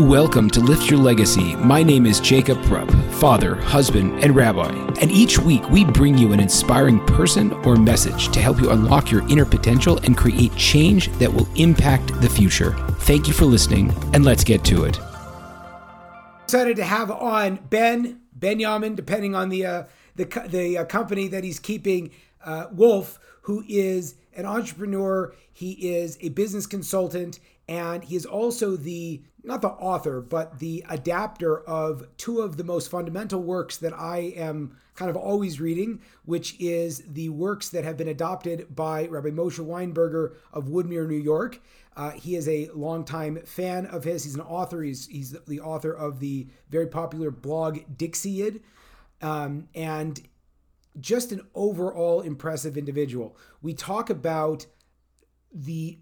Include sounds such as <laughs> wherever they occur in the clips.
Welcome to Lift Your Legacy. My name is Jacob Rupp, father, husband, and rabbi. And each week we bring you an inspiring person or message to help you unlock your inner potential and create change that will impact the future. Thank you for listening, and let's get to it. Excited to have on Ben Benjamin, depending on the uh, the the uh, company that he's keeping, uh, Wolf, who is an entrepreneur. He is a business consultant, and he is also the not the author, but the adapter of two of the most fundamental works that I am kind of always reading, which is the works that have been adopted by Rabbi Moshe Weinberger of Woodmere, New York. Uh, he is a longtime fan of his. He's an author. He's, he's the author of the very popular blog Dixie Yid. Um, and just an overall impressive individual. We talk about the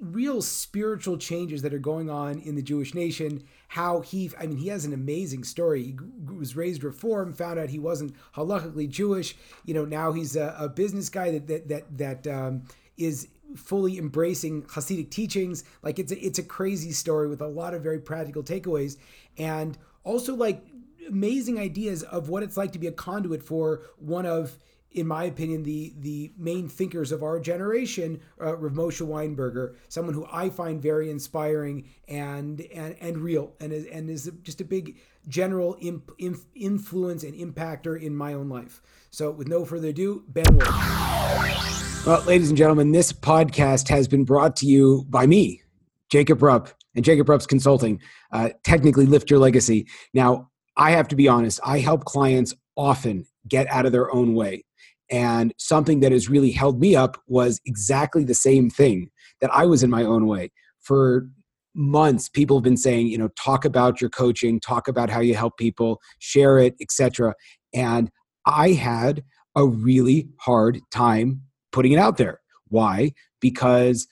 real spiritual changes that are going on in the Jewish nation. How he, I mean, he has an amazing story. He was raised Reform, found out he wasn't halakhically Jewish. You know, now he's a, a business guy that that that that um, is fully embracing Hasidic teachings. Like it's a, it's a crazy story with a lot of very practical takeaways, and also like amazing ideas of what it's like to be a conduit for one of in my opinion, the the main thinkers of our generation, uh, Rav Moshe Weinberger, someone who I find very inspiring and and and real, and is and is just a big general imp, imp, influence and impactor in my own life. So, with no further ado, Ben Wolf. Well, ladies and gentlemen, this podcast has been brought to you by me, Jacob Rupp, and Jacob Rupp's Consulting. Uh, technically, lift your legacy. Now, I have to be honest. I help clients often get out of their own way and something that has really held me up was exactly the same thing that I was in my own way. For months, people have been saying, you know, talk about your coaching, talk about how you help people, share it, etc. And I had a really hard time putting it out there. Why? Because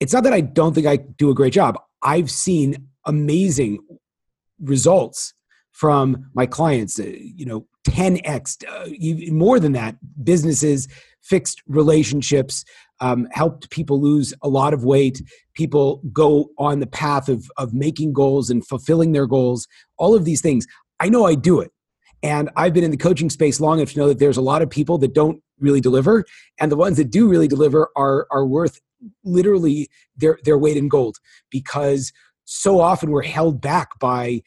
it's not that I don't think I do a great job. I've seen amazing results from my clients, uh, you know, 10x, uh, more than that. Businesses, fixed relationships, um, helped people lose a lot of weight. People go on the path of, of making goals and fulfilling their goals. All of these things. I know I do it. And I've been in the coaching space long enough to know that there's a lot of people that don't really deliver. And the ones that do really deliver are, are worth literally their, their weight in gold because so often we're held back by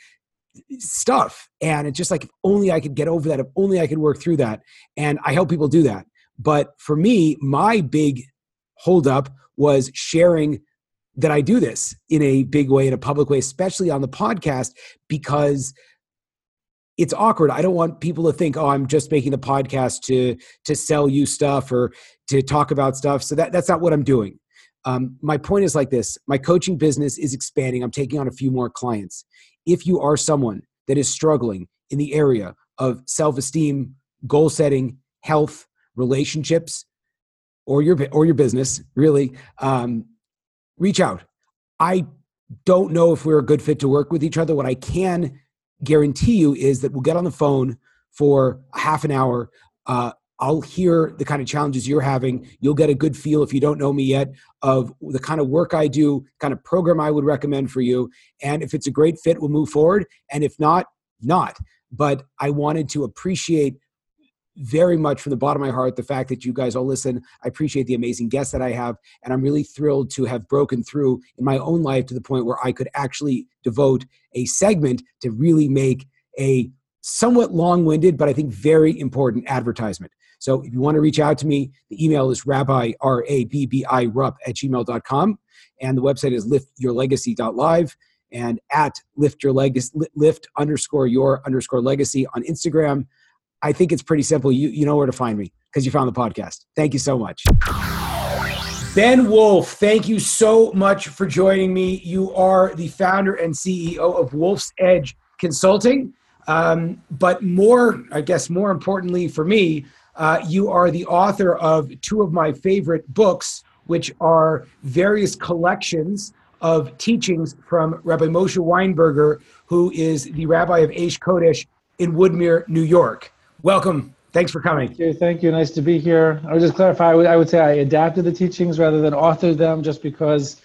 stuff. And it's just like if only i could get over that if only i could work through that. And i help people do that. But for me my big holdup was sharing that i do this in a big way in a public way especially on the podcast because it's awkward. I don't want people to think oh i'm just making the podcast to to sell you stuff or to talk about stuff. So that that's not what i'm doing. Um, my point is like this. My coaching business is expanding. I'm taking on a few more clients if you are someone that is struggling in the area of self esteem, goal setting, health, relationships, or your or your business, really, um, reach out. I don't know if we're a good fit to work with each other. What I can guarantee you is that we'll get on the phone for half an hour. Uh, I'll hear the kind of challenges you're having. You'll get a good feel if you don't know me yet of the kind of work I do, kind of program I would recommend for you. And if it's a great fit, we'll move forward. And if not, not. But I wanted to appreciate very much from the bottom of my heart the fact that you guys all listen. I appreciate the amazing guests that I have. And I'm really thrilled to have broken through in my own life to the point where I could actually devote a segment to really make a somewhat long winded, but I think very important advertisement. So if you want to reach out to me, the email is rabbi, R A B B I, rupp at gmail.com. And the website is liftyourlegacy.live and at lift your legacy, lift underscore your underscore legacy on Instagram. I think it's pretty simple. You, you know where to find me because you found the podcast. Thank you so much. Ben Wolf, thank you so much for joining me. You are the founder and CEO of Wolf's Edge Consulting. Um, but more, I guess, more importantly for me, uh, you are the author of two of my favorite books, which are various collections of teachings from Rabbi Moshe Weinberger, who is the rabbi of Aish Kodesh in Woodmere, New York. Welcome. Thanks for coming. Thank you. Thank you. Nice to be here. I would just clarify, I would, I would say I adapted the teachings rather than authored them just because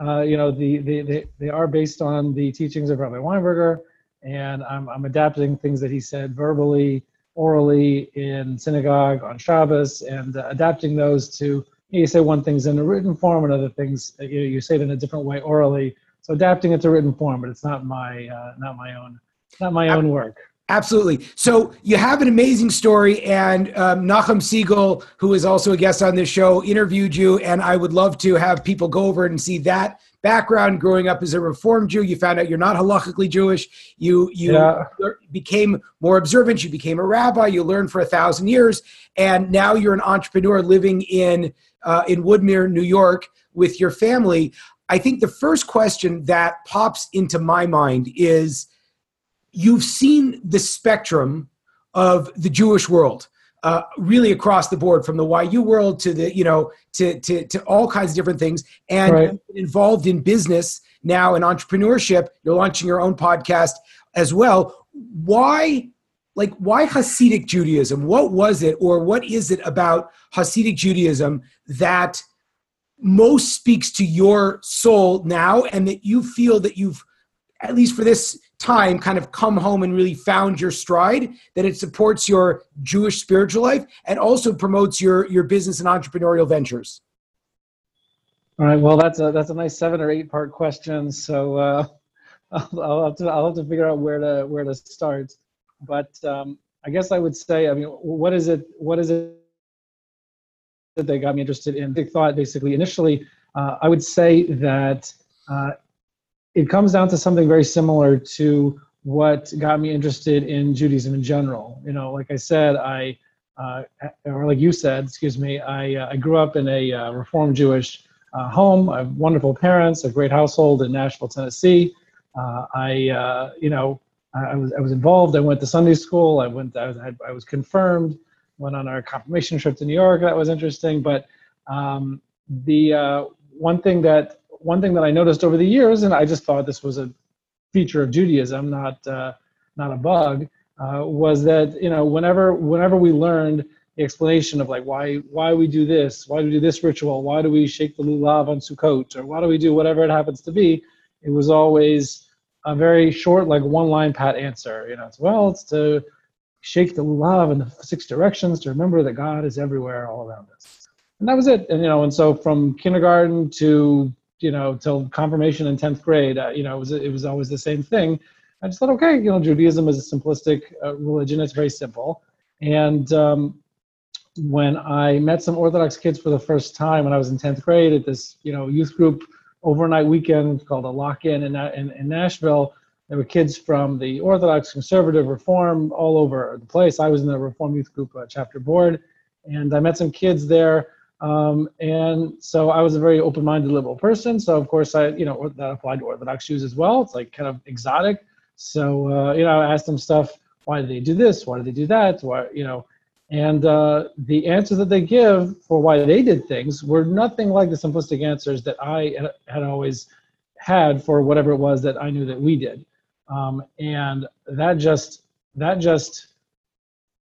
uh, you know, the, the, they, they are based on the teachings of Rabbi Weinberger, and I'm, I'm adapting things that he said verbally, orally in synagogue on Shabbos, and uh, adapting those to you say one thing's in a written form and other things you, you say it in a different way orally. So adapting it to written form, but it's not my uh, not my own not my own work. Absolutely. So you have an amazing story, and um, Nachum Siegel, who is also a guest on this show, interviewed you, and I would love to have people go over and see that background. Growing up as a Reformed Jew, you found out you're not halakhically Jewish. You you yeah. became more observant. You became a rabbi. You learned for a thousand years, and now you're an entrepreneur living in uh, in Woodmere, New York, with your family. I think the first question that pops into my mind is you've seen the spectrum of the Jewish world. Uh, really across the board from the YU world to the you know to to, to all kinds of different things. And right. involved in business now in entrepreneurship. You're launching your own podcast as well. Why like why Hasidic Judaism? What was it or what is it about Hasidic Judaism that most speaks to your soul now and that you feel that you've at least for this time kind of come home and really found your stride that it supports your jewish spiritual life and also promotes your your business and entrepreneurial ventures. All right well that's a that's a nice seven or eight part question so uh, <laughs> I'll, I'll, have to i'll have to figure out where to where to start. But um, i guess i would say i mean what is it what is it that they got me interested in? Big thought basically initially uh, i would say that uh, it comes down to something very similar to what got me interested in Judaism in general. You know, like I said, I, uh, or like you said, excuse me, I, uh, I grew up in a uh, Reformed Jewish uh, home. I have wonderful parents, a great household in Nashville, Tennessee. Uh, I, uh, you know, I was, I was involved. I went to Sunday school. I went, I was, I was confirmed, went on our confirmation trip to New York. That was interesting. But um, the one thing that one thing that I noticed over the years, and I just thought this was a feature of Judaism, not uh, not a bug, uh, was that you know whenever whenever we learned the explanation of like why why we do this, why do we do this ritual, why do we shake the lulav on Sukkot, or why do we do whatever it happens to be, it was always a very short, like one line pat answer. You know, it's well, it's to shake the lulav in the six directions to remember that God is everywhere, all around us. And that was it. And you know, and so from kindergarten to you know till confirmation in 10th grade uh, you know it was it was always the same thing. I just thought okay you know judaism is a simplistic uh, religion. It's very simple. And um, when i met some orthodox kids for the first time when i was in 10th grade at this you know youth group overnight weekend called a lock-in in, in, in nashville there were kids from the orthodox conservative reform all over the place. I was in the reform youth group uh, chapter board. And i met some kids there um, and so I was a very open-minded liberal person. So of course I, you know, that applied to Orthodox Jews as well. It's like kind of exotic. So uh, you know, I asked them stuff. Why do they do this? Why do they do that? Why, you know, and uh, the answers that they give for why they did things were nothing like the simplistic answers that I had always had for whatever it was that I knew that we did. Um, and that just that just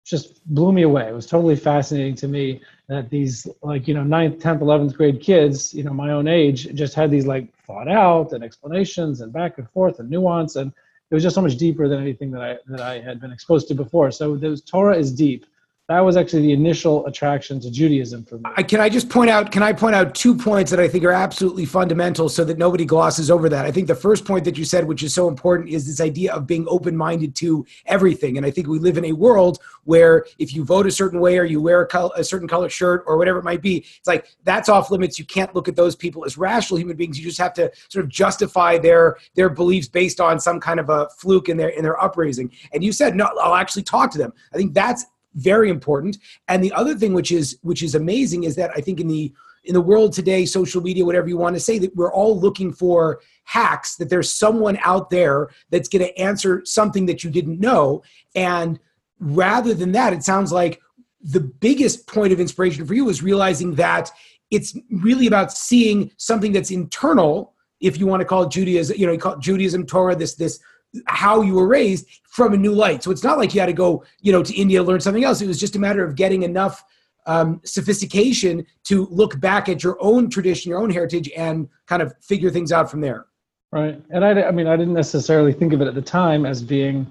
just blew me away. It was totally fascinating to me that these like you know ninth, tenth, eleventh grade kids, you know my own age, just had these like thought out and explanations and back and forth and nuance, and it was just so much deeper than anything that I that I had been exposed to before. So those Torah is deep, that was actually the initial attraction to Judaism for me. Can I just point out? Can I point out two points that I think are absolutely fundamental, so that nobody glosses over that? I think the first point that you said, which is so important, is this idea of being open-minded to everything. And I think we live in a world where if you vote a certain way or you wear a, a certain color shirt or whatever it might be, it's like that's off limits. You can't look at those people as rational human beings. You just have to sort of justify their their beliefs based on some kind of a fluke in their in their uprising. And you said no, I'll actually talk to them. I think that's very important. And the other thing which is which is amazing is that I think in the in the world today, social media, whatever you want to say, that we're all looking for hacks, that there's someone out there that's going to answer something that you didn't know. And rather than that, it sounds like the biggest point of inspiration for you is realizing that it's really about seeing something that's internal, if you want to call it Judaism, you know, you call Judaism, Torah, this this how you were raised from a new light. So it's not like you had to go, you know, to India learn something else. It was just a matter of getting enough um, sophistication to look back at your own tradition, your own heritage, and kind of figure things out from there. Right, and I, I mean, I didn't necessarily think of it at the time as being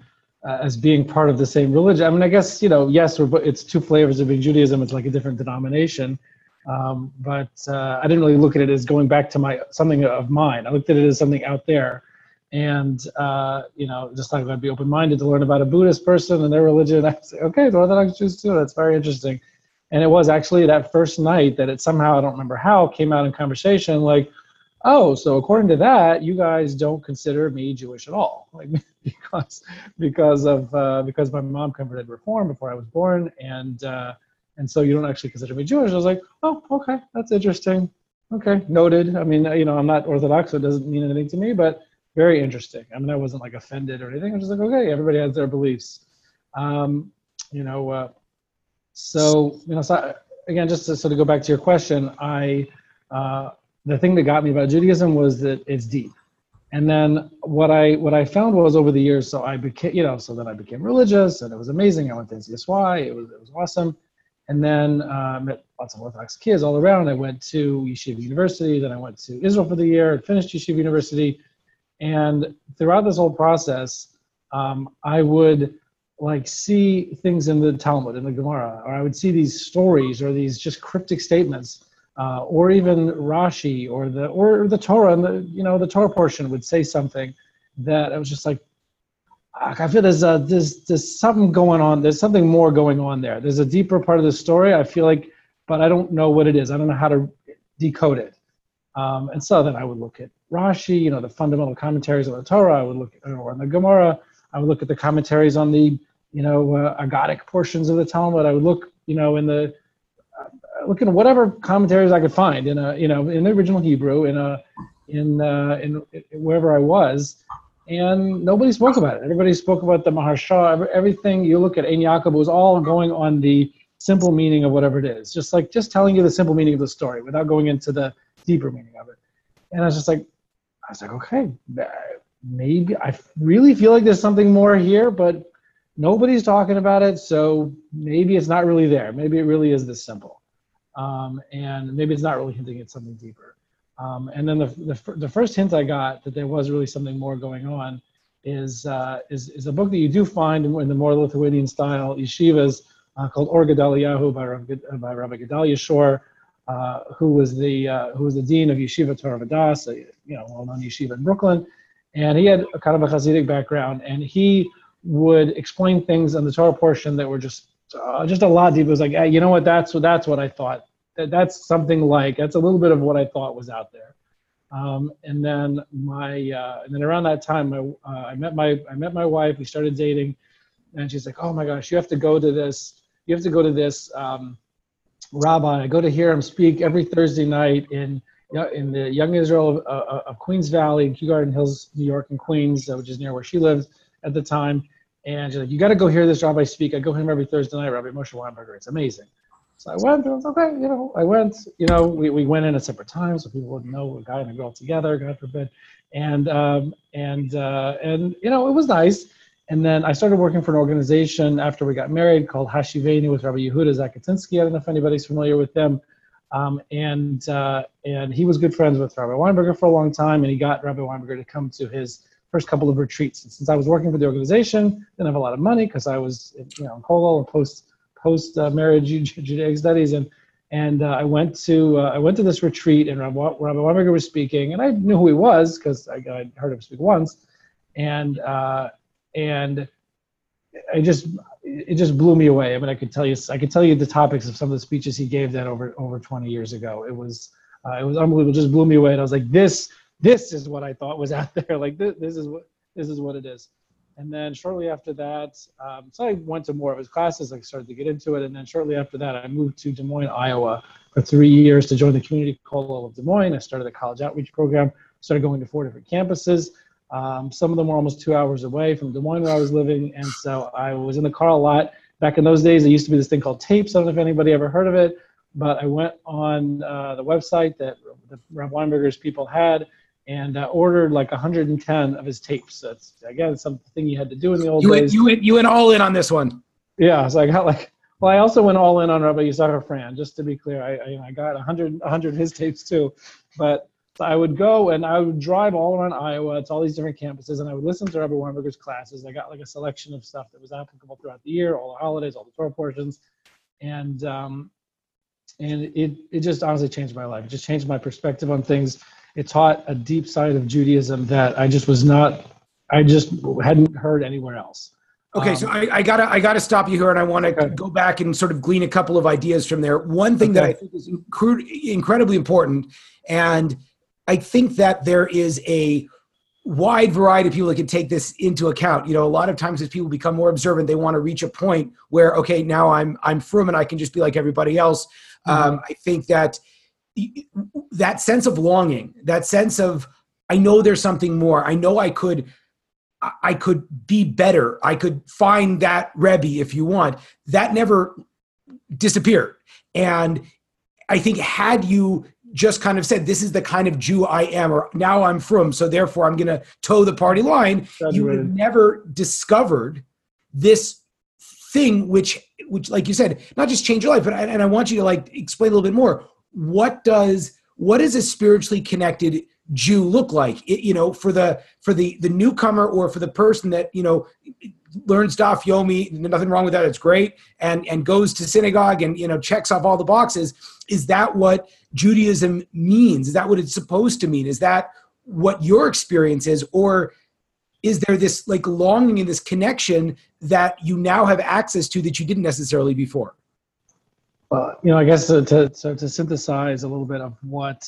uh, as being part of the same religion. I mean, I guess you know, yes, it's two flavors of Judaism. It's like a different denomination, um, but uh, I didn't really look at it as going back to my something of mine. I looked at it as something out there, and uh, you know, just like I'd be open-minded to learn about a Buddhist person and their religion. I say, okay, the Orthodox Jews too. That's very interesting. And it was actually that first night that it somehow I don't remember how came out in conversation like oh, so according to that, you guys don't consider me Jewish at all, <laughs> like because because of uh, because my mom converted Reform before I was born, and uh, and so you don't actually consider me Jewish. I was like, oh, okay, that's interesting. Okay, noted. I mean, you know, I'm not Orthodox, so it doesn't mean anything to me, but very interesting. I mean, I wasn't like offended or anything. I was just like, okay, everybody has their beliefs. Um, you know, uh, so you know, so again, just to sort of go back to your question, I uh, the thing that got me about Judaism was that it's deep. And then what I what I found was over the years, so I became you know, so then I became religious, and it was amazing. I went to NCSY, it was it was awesome. And then uh, met lots of Orthodox kids all around. I went to Yeshiva University, then I went to Israel for the year, and finished Yeshiva University, and throughout this whole process, um, I would like see things in the Talmud, in the Gemara, or I would see these stories or these just cryptic statements uh, or even Rashi or the or the Torah and the you know the Torah portion would say something that I was just like I feel there's a, there's there's something going on. There's something more going on there. There's a deeper part of the story. I feel like, but I don't know what it is. I don't know how to decode it. Um, and so then I would look at Rashi, you know, the fundamental commentaries on the Torah. I would look or on the Gemara. I would look at the commentaries on the you know uh, Agadic portions of the Talmud. I would look, you know, in the looking at whatever commentaries I could find in a you know in the original Hebrew in a in uh, in, in wherever I was, and nobody spoke about it. Everybody spoke about the Maharsha. Everything you look at Ein Yaakov was all going on the simple meaning of whatever it is, just like just telling you the simple meaning of the story without going into the deeper meaning of it. And I was just like, I was like, okay, maybe I really feel like there's something more here, but nobody's talking about it, so maybe it's not really there. Maybe it really is this simple um, and maybe it's not really hinting at something deeper. Um, and then the, the, the, first hint I got that there was really something more going on is, uh, is, is a book that you do find in, in the more Lithuanian style yeshivas uh, called Or Gedaliahu by, Rav, by Rabbi Gedalia Schorr, uh, who was the uh, who was the dean of Yeshiva Torah Vodaas, a you know well-known yeshiva in Brooklyn, and he had a kind of a Hasidic background, and he would explain things in the Torah portion that were just uh, just a lot deeper. It was like, hey, you know what? That's what that's what I thought That that's something like that's a little bit of what I thought was out there. Um, and then my uh, and then around that time, I, uh, I met my I met my wife. We started dating, and she's like, "Oh my gosh, you have to go to this. You have to go to this um, rabbi. I go to hear him speak every Thursday night in in the Young Israel of, uh, of Queens Valley in Kew Garden Hills, New York, and Queens, uh, which is near where she lived at the time. And she's like, "You got to go hear this rabbi speak. I go hear him every Thursday night, Rabbi Moshe Weinberger. It's amazing." So I went, I was okay, you know, I went, you know, we, we went in at separate times so people wouldn't know a guy and a girl together, God forbid. And, um, and, uh, and, you know, it was nice. And then I started working for an organization after we got married called Hashiveni with Rabbi Yehuda Zakutinsky. I don't know if anybody's familiar with them. Um, and uh, and he was good friends with Rabbi Weinberger for a long time, and he got Rabbi Weinberger to come to his first couple of retreats. And since I was working for the organization, didn't have a lot of money because I was you know in Kollel and post post uh, marriage <laughs> Judaic studies, and and uh, I went to uh, I went to this retreat, and Rabbi, Rabbi Weinberger was speaking, and I knew who he was because I would heard him speak once, and uh, and I just it just blew me away. I mean, I could tell you I could tell you the topics of some of the speeches he gave then over over 20 years ago. It was uh, it was unbelievable. It just blew me away, and I was like, this this is what I thought was <laughs> out there. Like this this is what this is what it is. And then shortly after that, um, so I went to more of his classes. I started to get into it. And then shortly after that, I moved to Des Moines, Iowa for three years to join the community college of Des Moines. I started a college outreach program, started going to four different campuses. Um, some of them were almost two hours away from Des Moines where I was living. And so I was in the car a lot. Back in those days, there used to be this thing called tapes. I don't know if anybody ever heard of it, but I went on uh, the website that the Rav Weinberger's people had and uh, ordered like 110 of his tapes. That's again something you had to do in the old you days. You went, you went all in on this one. Yeah, so I got like well, I also went all in on Rabbi Yissocher Frand, just to be clear. I, I, I got 100, 100 of his tapes too. But I would go and I would drive all around Iowa to all these different campuses and I would listen to Rabbi Weinberger's classes. I got like a selection of stuff that was applicable throughout the year, all the holidays, all the Torah portions. And, um, and it, it just honestly changed my life. It just changed my perspective on things. It taught a deep side of Judaism that I just was not, I just hadn't heard anywhere else. Okay, um, so I, I, gotta I gotta stop you here, and I want to okay. go back and sort of glean a couple of ideas from there. One thing okay. that I think is incredibly important, and I think that there is a wide variety of people that can take this into account. You know, a lot of times as people become more observant, they want to reach a point where okay, now I'm I'm frum and I can just be like everybody else. Mm-hmm. Um, I think that that sense of longing, that sense of I know there's something more. I know I could I could be better. I could find that Rebbe if you want. That never disappeared. And I think had you just kind of said, this is the kind of Jew I am, or now I'm frum, so therefore I'm going to toe the party line, That's you would have never discovered this thing, which, which, like you said, not just change your life, but and I want you to like explain a little bit more. What does what is a spiritually connected Jew look like? It, you know, for the for the the newcomer or for the person that you know learns Daf Yomi, nothing wrong with that. It's great, and and goes to synagogue and you know checks off all the boxes. Is that what Judaism means? Is that what it's supposed to mean? Is that what your experience is, or is there this like longing and this connection that you now have access to that you didn't necessarily before? Well, you know, I guess to, to so to synthesize a little bit of what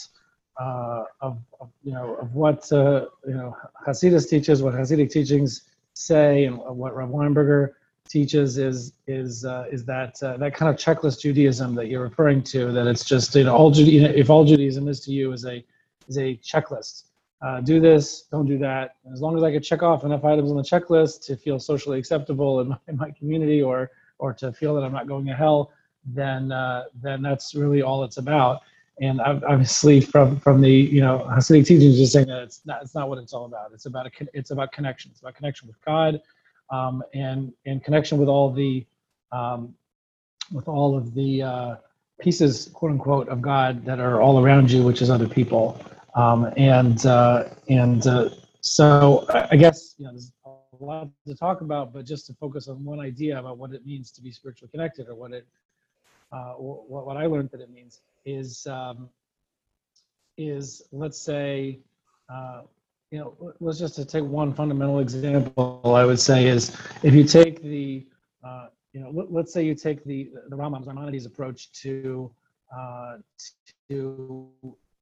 uh, of, of, you know of what uh, you know Hasidus teaches, what Hasidic teachings say, and what Rav Weinberger teaches is is uh, is that uh, that kind of checklist Judaism that you're referring to. That it's just you know all Judaism, if all Judaism is to you is a is a checklist. Uh, do this, don't do that. as long as I could check off enough items on the checklist to feel socially acceptable in <laughs> my, in my community, or or to feel that I'm not going to hell, then uh, then that's really all it's about and obviously from from the you know Hasidic teachings just saying that it's not it's not what it's all about. It's about a it's about connection. It's about connection with God, um, and and connection with all the um, with all of the uh, pieces quote unquote of God that are all around you, which is other people. Um, and uh, and uh, so I guess you know there's a lot to talk about, but just to focus on one idea about what it means to be spiritually connected, or what it uh, what, what I learned that it means is um, is let's say uh, you know let's just to take one fundamental example I would say is if you take the uh, you know let, us say you take the the Rambam's Maimonides approach to uh, to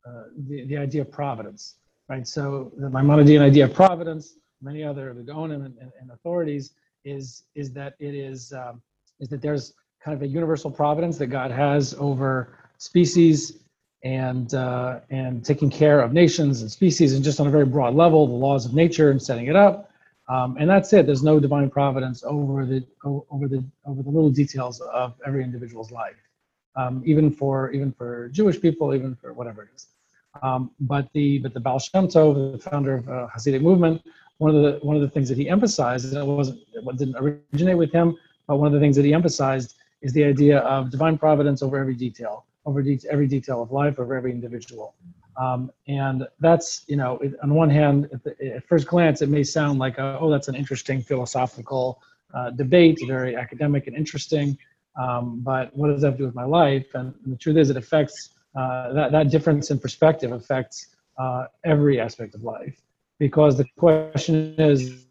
uh, the, the idea of providence right? So the Maimonidean idea of providence many other the Gaonim and, and, and, authorities is is that it is um, is that there's kind of a universal providence that God has over species and uh, and taking care of nations and species and just on a very broad level the laws of nature and setting it up. Um, and that's it. There's no divine providence over the over the over the little details of every individual's life. Um, even for even for Jewish people even for whatever it is. Um, but the but the Baal Shem Tov the founder of uh, Hasidic movement one of the one of the things that he emphasized and it wasn't it didn't originate with him but one of the things that he emphasized is the idea of divine providence over every detail over de- every detail of life, over every individual. Um, and that's, you know, it, on one hand, at, the, at, first glance, it may sound like, a, oh, that's an interesting philosophical uh, debate, very academic and interesting. Um, but what does that have to do with my life? And, and the truth is, it affects uh, that, that difference in perspective affects uh, every aspect of life. Because the question is,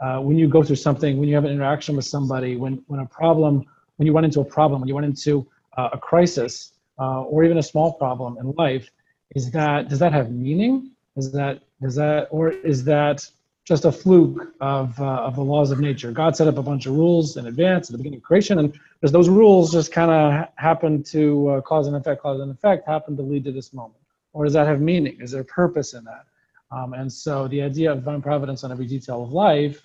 uh, when you go through something, when you have an interaction with somebody, when, when a problem, when you run into a problem, when you run into uh, a crisis, uh, or even a small problem in life, is that does that have meaning? Is that is that or is that just a fluke of uh, of the laws of nature? God set up a bunch of rules in advance at the beginning of creation, and does those rules just kind of ha- happen to uh, cause and effect, cause and effect, happen to lead to this moment, or does that have meaning? Is there purpose in that? Um, and so the idea of divine providence on every detail of life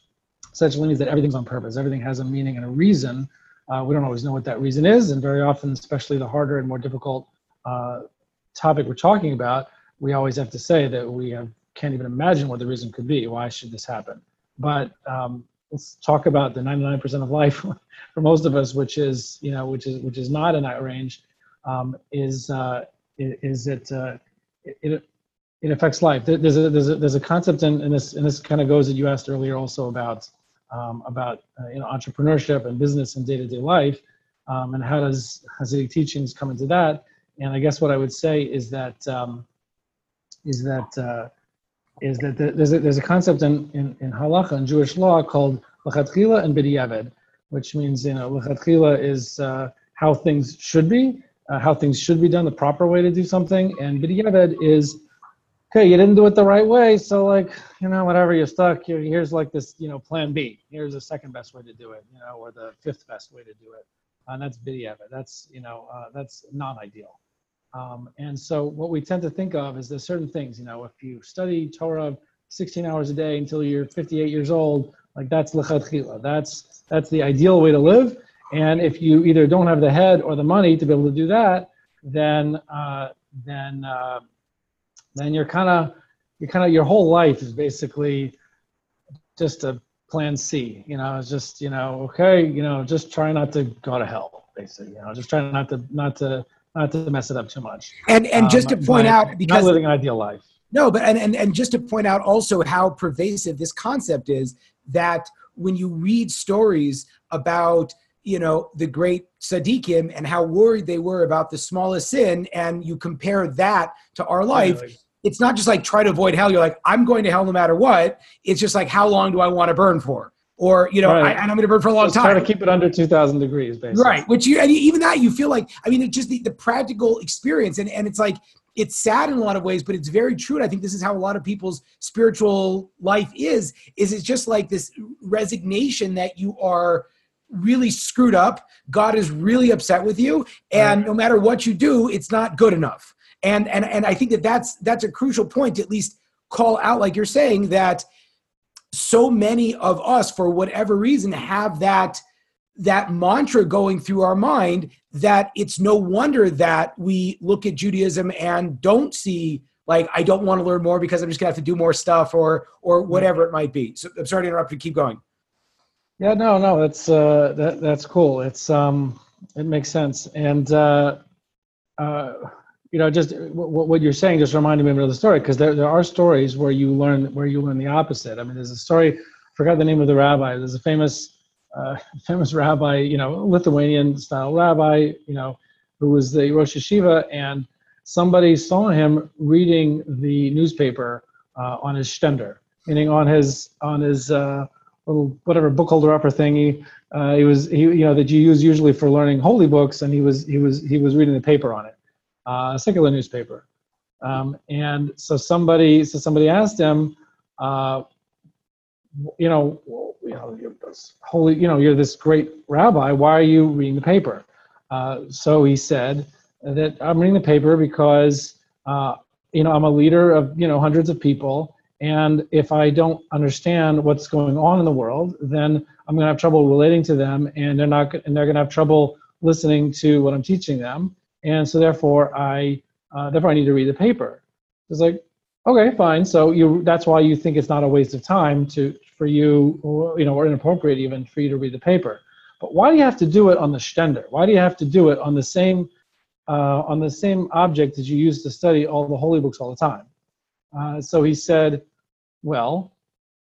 essentially means that everything's on purpose. Everything has a meaning and a reason uh, we don't always know what that reason is, and very often, especially the harder and more difficult uh, topic we're talking about, we always have to say that we have, can't even imagine what the reason could be. Why should this happen? But um, let's talk about the 99% of life <laughs> for most of us, which is you know which is which is not in that range, um, is uh, is it, uh, it it affects life. There's a there's a there's a concept in, in this and this kind of goes that you asked earlier also about um, about uh, you know entrepreneurship and business and day to day life, um, and how does Hasidic teachings come into that? And I guess what I would say is that um, is that uh, is that there's a, there's a concept in, in, in halacha in Jewish law called lechatchila and b'diavad, which means you know lechatchila is uh, how things should be, uh, how things should be done, the proper way to do something, and b'diavad is okay, you didn't do it the right way, so like you know whatever, you're stuck. Here, here's like this you know plan B. Here's the second best way to do it, you know, or the fifth best way to do it, and that's b'diavad. That's you know uh, that's non-ideal. Um, and so what we tend to think of is there's certain things, you know, if you study Torah 16 hours a day until you're 58 years old, like that's lechatchila. That's that's the ideal way to live. And if you either don't have the head or the money to be able to do that, then uh, then uh, then you're kind of you kind of your whole life is basically just a plan C. You know, it's just you know okay, you know, just try not to go to hell, basically. You know, just try not to not to not to mess it up too much. And and just um, to point out, because not living an ideal life. No, but and, and and just to point out also how pervasive this concept is that when you read stories about you know the great Tzaddikim and how worried they were about the smallest sin, and you compare that to our life. It's not just like try to avoid hell. You're like, I'm going to hell no matter what. It's just like, how long do I want to burn for? or you know, right. I, and I'm going to burn for a long Just time. Try to keep it under 2,000 degrees, basically. Right. Which you and even that you feel like I mean, it's just the, the practical experience, and and it's like it's sad in a lot of ways, but it's very true. And I think this is how a lot of people's spiritual life is. Is it's just like this resignation that you are really screwed up. God is really upset with you, and no matter what you do, it's not good enough. And and and I think that that's that's a crucial point to at least call out, like you're saying that so many of us for whatever reason have that that mantra going through our mind that it's no wonder that we look at Judaism and don't see like I don't want to learn more because I'm just gonna have to do more stuff or or whatever it might be. So I'm sorry to interrupt you. Keep going. Yeah, no, no, that's uh, that that's cool. It's um, it makes sense, and uh, uh, you know, just what, what you're saying just reminded me of another story because there, there are stories where you learn where you learn the opposite. I mean, there's a story. I forgot the name of the rabbi. There's a famous uh, <laughs> famous rabbi, you know, Lithuanian style rabbi, you know, who was the Rosh Yeshiva, and somebody saw him reading the newspaper uh, on his stender, meaning on his on his uh, little whatever book holder upper thingy. Uh, he was he you know that you use usually for learning holy books, and he was he was he was reading the paper on it uh, a secular newspaper. Um, and so somebody, so somebody asked him, uh, you know, you know, you're holy, you know, you're this great rabbi. Why are you reading the paper? Uh, so he said that I'm reading the paper because, uh, you know, I'm a leader of you know hundreds of people, and if I don't understand what's going on in the world, then I'm going to have trouble relating to them, and they're not, and they're going to have trouble listening to what I'm teaching them and so therefore I uh, therefore I need to read the paper. It's like, okay, fine. So you that's why you think it's not a waste of time to for you, or, you know, or inappropriate even for you to read the paper. But why do you have to do it on the stender? Why do you have to do it on the same uh, on the same object that you use to study all the holy books all the time? Uh, so he said, well,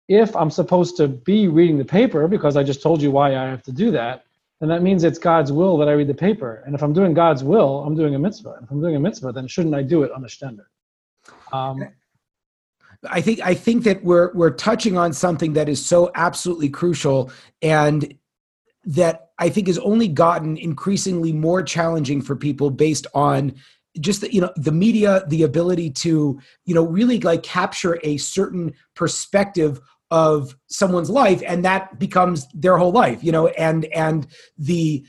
if I'm supposed to be reading the paper because I just told you why I have to do that, then that means it's God's will that I read the paper. And if I'm doing God's will, I'm doing a mitzvah. If I'm doing a mitzvah, then shouldn't I do it on a stender? Um, I think I think that we're we're touching on something that is so absolutely crucial and that I think has only gotten increasingly more challenging for people based on just the, you know the media the ability to you know really like capture a certain perspective of someone's life and that becomes their whole life you know and and the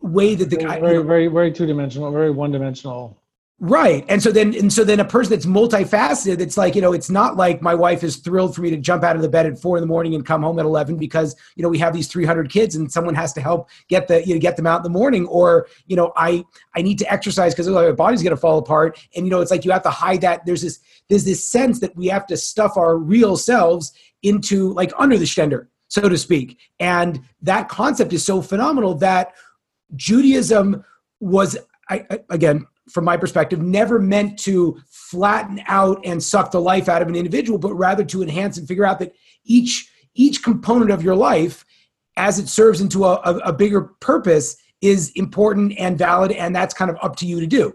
way that the guy very very very two-dimensional very one-dimensional. Right and so then and so then a person that's multifaceted it's like you know it's not like my wife is thrilled for me to jump out of the bed at four in the morning and come home at 11 because you know we have these 300 kids and someone has to help get the you know get them out in the morning or you know i i need to exercise because my body's going to fall apart. And you know it's like you have to hide that. There's this there's this sense that we have to stuff our real selves into like under the stender so to speak. And that concept is so phenomenal that Judaism was, I, again, from my perspective, never meant to flatten out and suck the life out of an individual, but rather to enhance and figure out that each each component of your life, as it serves into a, a, a bigger purpose, is important and valid, and that's kind of up to you to do.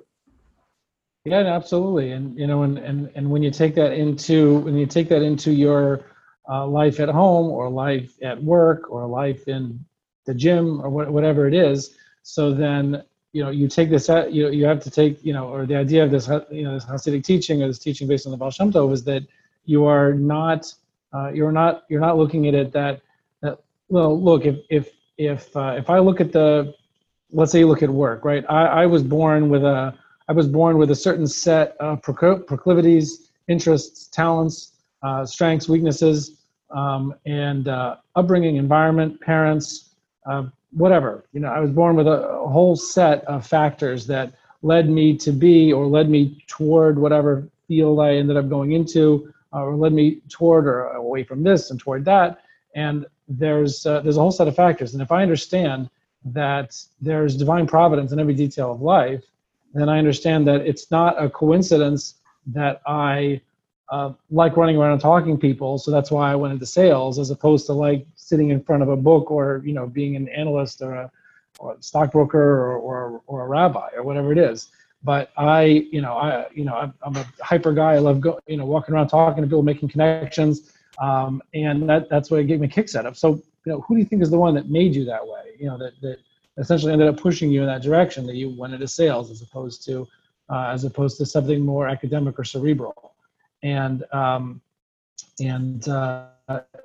Yeah, absolutely. And you know, and and and when you take that into when you take that into your uh, life at home or life at work or life in the gym or what, whatever it is, so then you know you take this you you have to take you know or the idea of this you know this Hasidic teaching or this teaching based on the Baal Shem Tov is that you are not uh, you're not you're not looking at it that that well look if if if uh, if I look at the let's say you look at work right? I, I was born with a I was born with a certain set of proclivities, interests, talents, uh, strengths, weaknesses, um, and uh, upbringing, environment, parents, uh, whatever. You know, I was born with a, a, whole set of factors that led me to be or led me toward whatever field I ended up going into, uh, or led me toward or away from this and toward that. And there's uh, there's a whole set of factors. And if I understand that there's divine providence in every detail of life, then I understand that it's not a coincidence that I uh, like running around and talking people. So that's why I went into sales as opposed to like sitting in front of a book or, you know, being an analyst or a, or a stockbroker or, or, or a rabbi or whatever it is. But I, you know, I, you know, I'm, I'm a hyper guy. I love go, you know, walking around talking to people, making connections. Um, and that, that's what gave me kicks out of. So, you know, who do you think is the one that made you that way? You know, that, that, essentially ended up pushing you in that direction that you went into sales as opposed to uh, as opposed to something more academic or cerebral and um, and uh,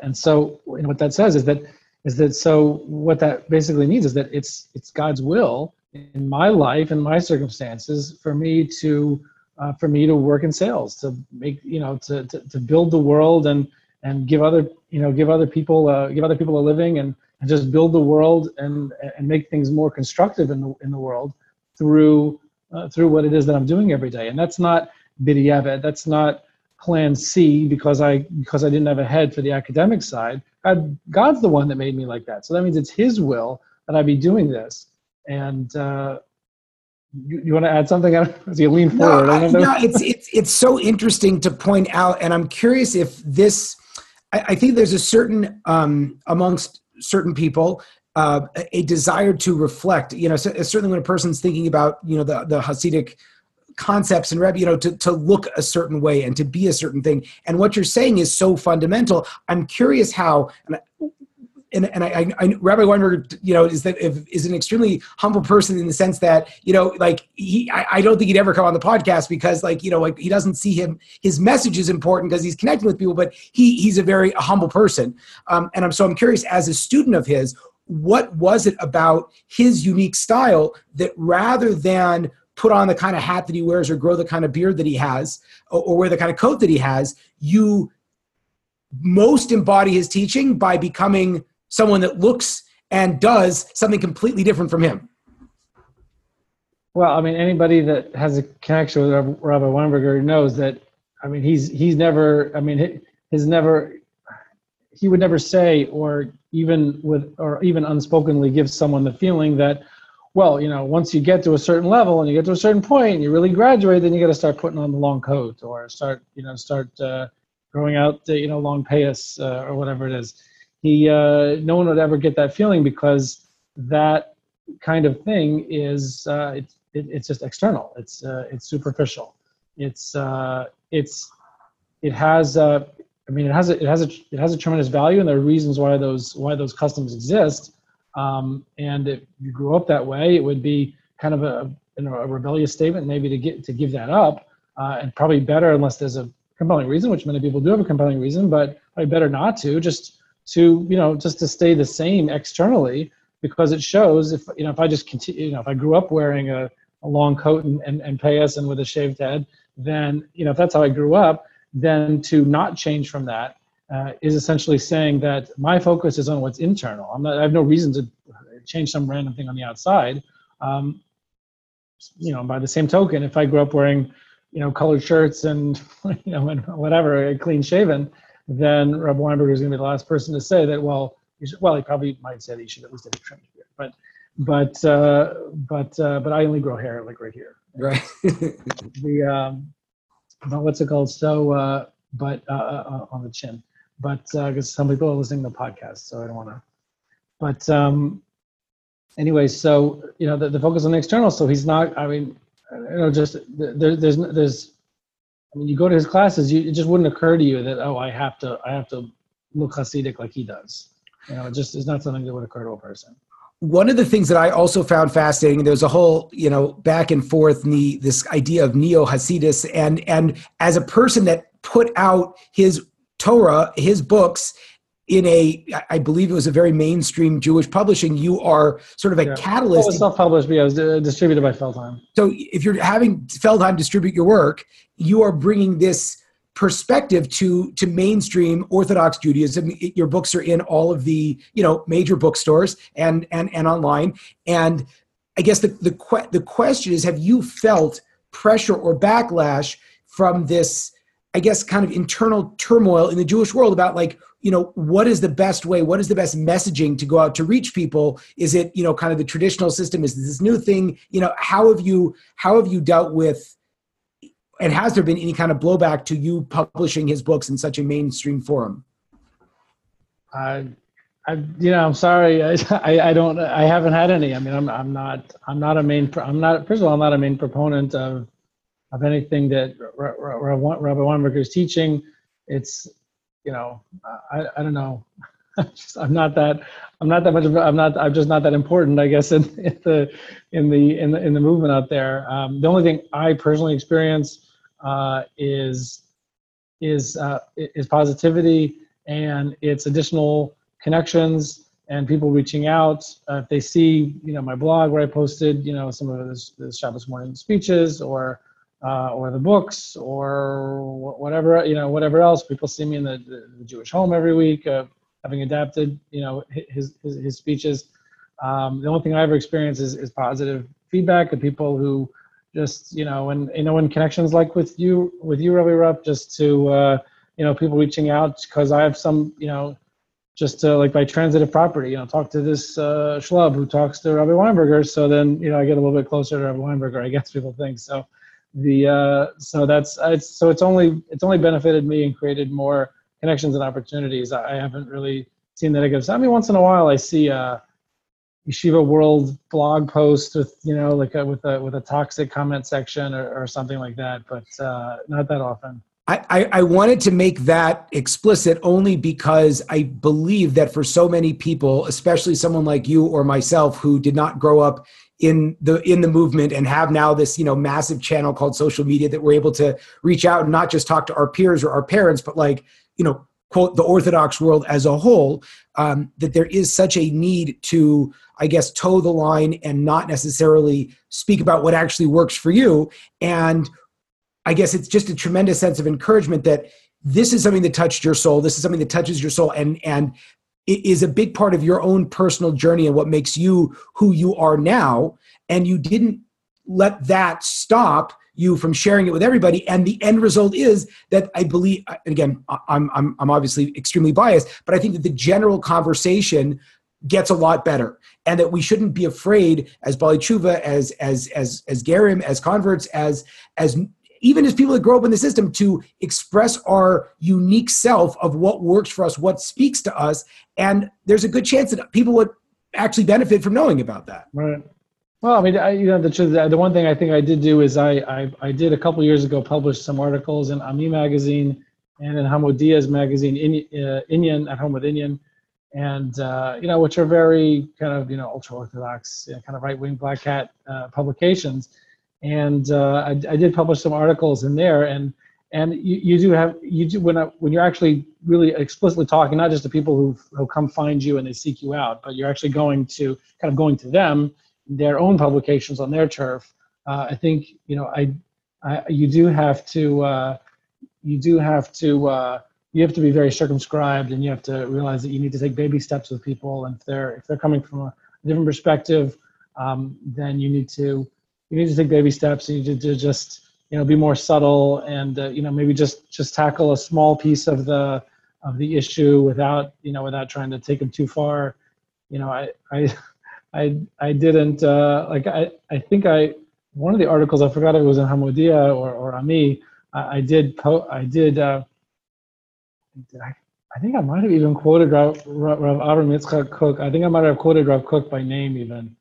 and so know, what that says is that is that so what that basically means is that it's it's God's will in my life and my circumstances for me to uh, for me to work in sales to make you know to, to, to build the world and and give other you know give other people uh, give other people a living and and just build the world and and make things more constructive in the in the world through uh, through what it is that I'm doing every day. And that's not b'diavad. That's not plan C because I because I didn't have a head for the academic side. God, God's the one that made me like that. So that means it's His will that I be doing this. And uh, you, you want to add something? <laughs> As you lean forward, no, I, no, it's it's it's so interesting to point out, and I'm curious if this. I, I think there's a certain um, amongst certain people uh, a desire to reflect. You know, certainly when a person's thinking about you know the the Hasidic concepts and you know to, to look a certain way and to be a certain thing and what you're saying is so fundamental i'm curious how and and, and I, I, Rabbi Weinberg, you know, is that is an extremely humble person in the sense that you know, like he, I, I, don't think he'd ever come on the podcast because, like, you know, like he doesn't see him. His message is important because he's connecting with people, but he he's a very humble person. Um, and I'm so I'm curious as a student of his, what was it about his unique style that rather than put on the kind of hat that he wears or grow the kind of beard that he has or, or wear the kind of coat that he has, you most embody his teaching by becoming someone that looks and does something completely different from him. Well, I mean, anybody that has a connection with Rabbi Weinberger knows that. I mean, he's he's never. I mean, his never. He would never say, or even with, or even unspokenly give someone the feeling that, well, you know, once you get to a certain level and you get to a certain point, and you really graduate, then you got to start putting on the long coat or start, you know, start uh, growing out, the, you know, long payas uh, or whatever it is. He uh, no one would ever get that feeling because that kind of thing is uh, it, it, it's just external. It's uh, it's superficial. It's uh, it's it has uh, I mean it has a, it has a it has a tremendous value and there are reasons why those why those customs exist um, and if you grew up that way it would be kind of a, you know, a rebellious statement maybe to get to give that up uh, and probably better unless there's a compelling reason which many people do have a compelling reason but probably better not to just to you know just to stay the same externally because it shows if you know if I just continue you know if I grew up wearing a, a long coat and, and, and payas and with a shaved head then you know if that's how I grew up then to not change from that uh, is essentially saying that my focus is on what's internal I'm not I have no reason to change some random thing on the outside um, you know by the same token if I grew up wearing you know colored shirts and <laughs> you know and whatever clean shaven then Rabbi Weinberger is going to be the last person to say that. Well, should, well, he probably might say that you should at least have a trimmed beard, but but uh, but uh, but I only grow hair like right here. Right. <laughs> the um, but what's it called? So, uh, but uh, uh, on the chin. But because some people are listening to the podcast, so I don't want to. But um, anyway, so you know the, the focus on the external. So he's not. I mean, you know, just there, there's there's. I mean, you go to his classes, you, it just wouldn't occur to you that oh, I have to I have to look Hasidic like he does. You know, it just is not something that would occur to a person one of the things that I also found fascinating, there's a whole, you know, back and forth this idea of neo Hasidus, and and as a person that put out his Torah, his books in a, I believe it was a very mainstream Jewish publishing. You are sort of a yeah. catalyst. It was self-published, but yeah, it was uh, distributed by Feldheim. So if you're having Feldheim distribute your work, you are bringing this perspective to to mainstream Orthodox Judaism. Your books are in all of the you know major bookstores and and and online. And I guess the the the question is: Have you felt pressure or backlash from this? I guess kind of internal turmoil in the Jewish world about like you know what is the best way what is the best messaging to go out to reach people is it you know kind of the traditional system is this new thing you know how have you how have you dealt with and has there been any kind of blowback to you publishing his books in such a mainstream forum? I, I, you know, I'm sorry. I, <laughs> I, I, don't. I haven't had any. I mean, I'm, I'm not. I'm not a main. I'm not. First of all, I'm not a main proponent of, of anything that Rabbi Weinberger is teaching. It's, you know, I, I don't know. <laughs> I'm not that. I'm not that much. Of, I'm not. I'm just not that important. I guess <laughs> in, in the, in the in the in the movement out there. Um, the only thing I personally experience uh, is is uh, is positivity and it's additional connections and people reaching out. Uh, if they see, you know, my blog where I posted, you know, some of the Shabbos morning speeches or uh, or the books or whatever, you know, whatever else. People see me in the, the, the Jewish home every week, uh, having adapted, you know, his his, his speeches. Um, the only thing I ever experience is, is positive feedback of people who just you know and you know in connections like with you with you Rabbi Rupp just to uh, you know people reaching out because I have some you know just to like by transitive property you know talk to this uh, schlub who talks to Rabbi Weinberger so then you know I get a little bit closer to Rabbi Weinberger I guess people think so the uh, so that's it's so it's only it's only benefited me and created more connections and opportunities. I, I haven't really seen that it gives I mean once in a while I see uh yeshiva world blog post with you know like a, with a with a toxic comment section or, or something like that but uh, not that often. I, I wanted to make that explicit only because I believe that for so many people, especially someone like you or myself who did not grow up in the in the movement and have now this you know massive channel called social media that we're able to reach out and not just talk to our peers or our parents, but like you know quote the Orthodox world as a whole. Um, that there is such a need to I guess, toe the line and not necessarily speak about what actually works for you. And I guess it's just a tremendous sense of encouragement that this is something that touched your soul. This is something that touches your soul and and is a big part of your own personal journey and what makes you who you are now. And you didn't let that stop you from sharing it with everybody. And the end result is that I believe, and again, I'm, I'm, I'm obviously extremely biased, but I think that the general conversation gets a lot better and that we shouldn't be afraid as Baalei Teshuva, as as as as Gerim, as converts, as as even as people that grow up in the system to express our unique self of what works for us, what speaks to us, and there's a good chance that people would actually benefit from knowing about that. Right. Well, I mean, I, you know, the, the one thing I think I did do is I, I, I did a couple years ago publish some articles in Ami magazine and in Hamodia's magazine, in, uh, Inyan at Home with Indian, and uh, you know, which are very kind of you know ultra orthodox, you know, kind of right wing black hat uh, publications. And uh, I, I, did publish some articles in there, and and you, you do have you do when I, when you're actually really explicitly talking, not just to people who who come find you and they seek you out, but you're actually going to kind of going to them, their own publications on their turf. Uh, I think you know I, I you do have to uh, you do have to uh, you have to be very circumscribed and you have to realize that you need to take baby steps with people and if they're if they're coming from a different perspective um, then you need to you need to take baby steps you need to just you know be more subtle and uh, you know maybe just just tackle a small piece of the of the issue without you know without trying to take them too far. You know, I I I I didn't uh, like I I think I one of the articles I forgot it was in Hamodia or or Ami. I, I did po- I did. Uh, I, I think I might have even quoted Rav, Rav Avram Yitzchak Kook. I think I might have quoted Rav Kook by name even.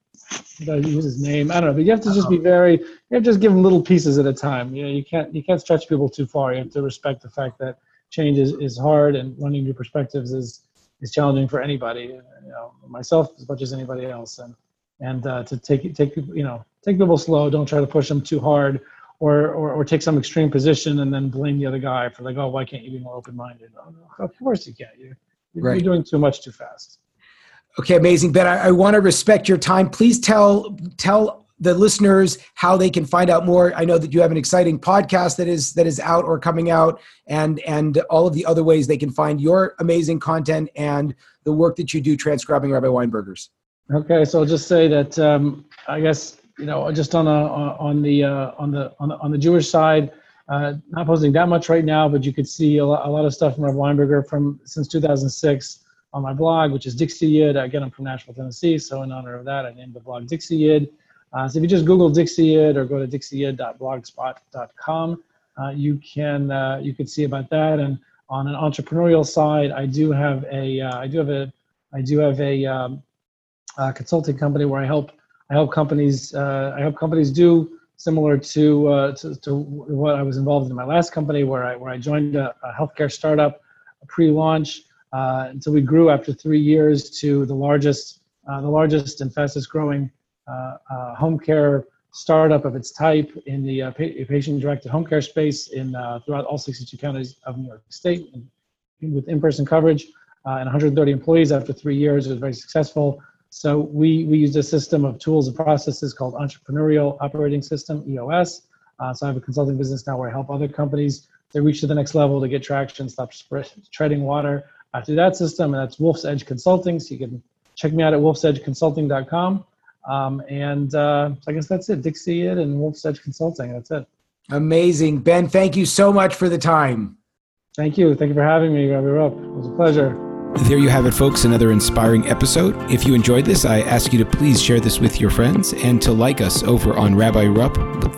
Use his name? I don't know, but you have to just be very. You have to just give them little pieces at a time. You know, you can't you can't stretch people too far. You have to respect the fact that change is, is hard and learning new perspectives is is challenging for anybody. You know, myself as much as anybody else, and and uh, to take take you know take people slow. Don't try to push them too hard or, or, or take some extreme position and then blame the other guy for like, oh, why can't you be more open-minded? Oh, no, of course you can't. You're, you're, right. you're doing too much too fast. Okay, amazing, Ben. I, I want to respect your time. Please tell tell the listeners how they can find out more. I know that you have an exciting podcast that is that is out or coming out, and and all of the other ways they can find your amazing content and the work that you do transcribing Rabbi Weinberger's. Okay, so I'll just say that um, I guess you know, just on a, on the uh, on the on the on the Jewish side, uh, not posting that much right now, but you could see a lot, a lot of stuff from Rav Weinberger from since 2006 on my blog, which is Dixie Yid. Again, I'm from Nashville, Tennessee, so in honor of that, I named the blog Dixie Yid. Uh, so if you just Google Dixie Yid or go to dixieyid.blogspot.com, uh, you can uh, you can see about that. And on an entrepreneurial side, I do have a uh, I do have a I do have a, um, a consulting company where I help I help companies. Uh, I help companies do similar to, uh, to, to what I was involved in my last company, where I where I joined a, a healthcare startup, pre-launch, uh, until we grew after three years to the largest uh, the largest and fastest growing uh, uh, home care startup of its type in the uh, patient-directed home care space in throughout all 62 counties of New York State, and with in-person coverage and 130 employees. After three years, it was very successful. So we, we use a system of tools and processes called Entrepreneurial Operating System, EOS. Uh, so I have a consulting business now where I help other companies to reach to the next level to get traction, stop treading water uh, through that system. And that's Wolf's Edge Consulting. So you can check me out at wolfsedgeconsulting.com. Um, and uh, I guess that's it. Dixie Yid and Wolf's Edge Consulting. That's it. Amazing. Ben, thank you so much for the time. Thank you. Thank you for having me, Rupp. It was a pleasure. There you have it, folks, another inspiring episode. If you enjoyed this, I ask you to please share this with your friends and to like us over on Rabbi Rupp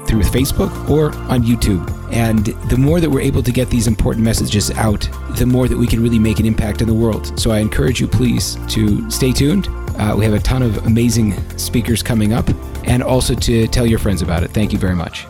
through Facebook or on YouTube. And the more that we're able to get these important messages out, the more that we can really make an impact in the world. So I encourage you, please, to stay tuned. Uh, we have a ton of amazing speakers coming up and also to tell your friends about it. Thank you very much.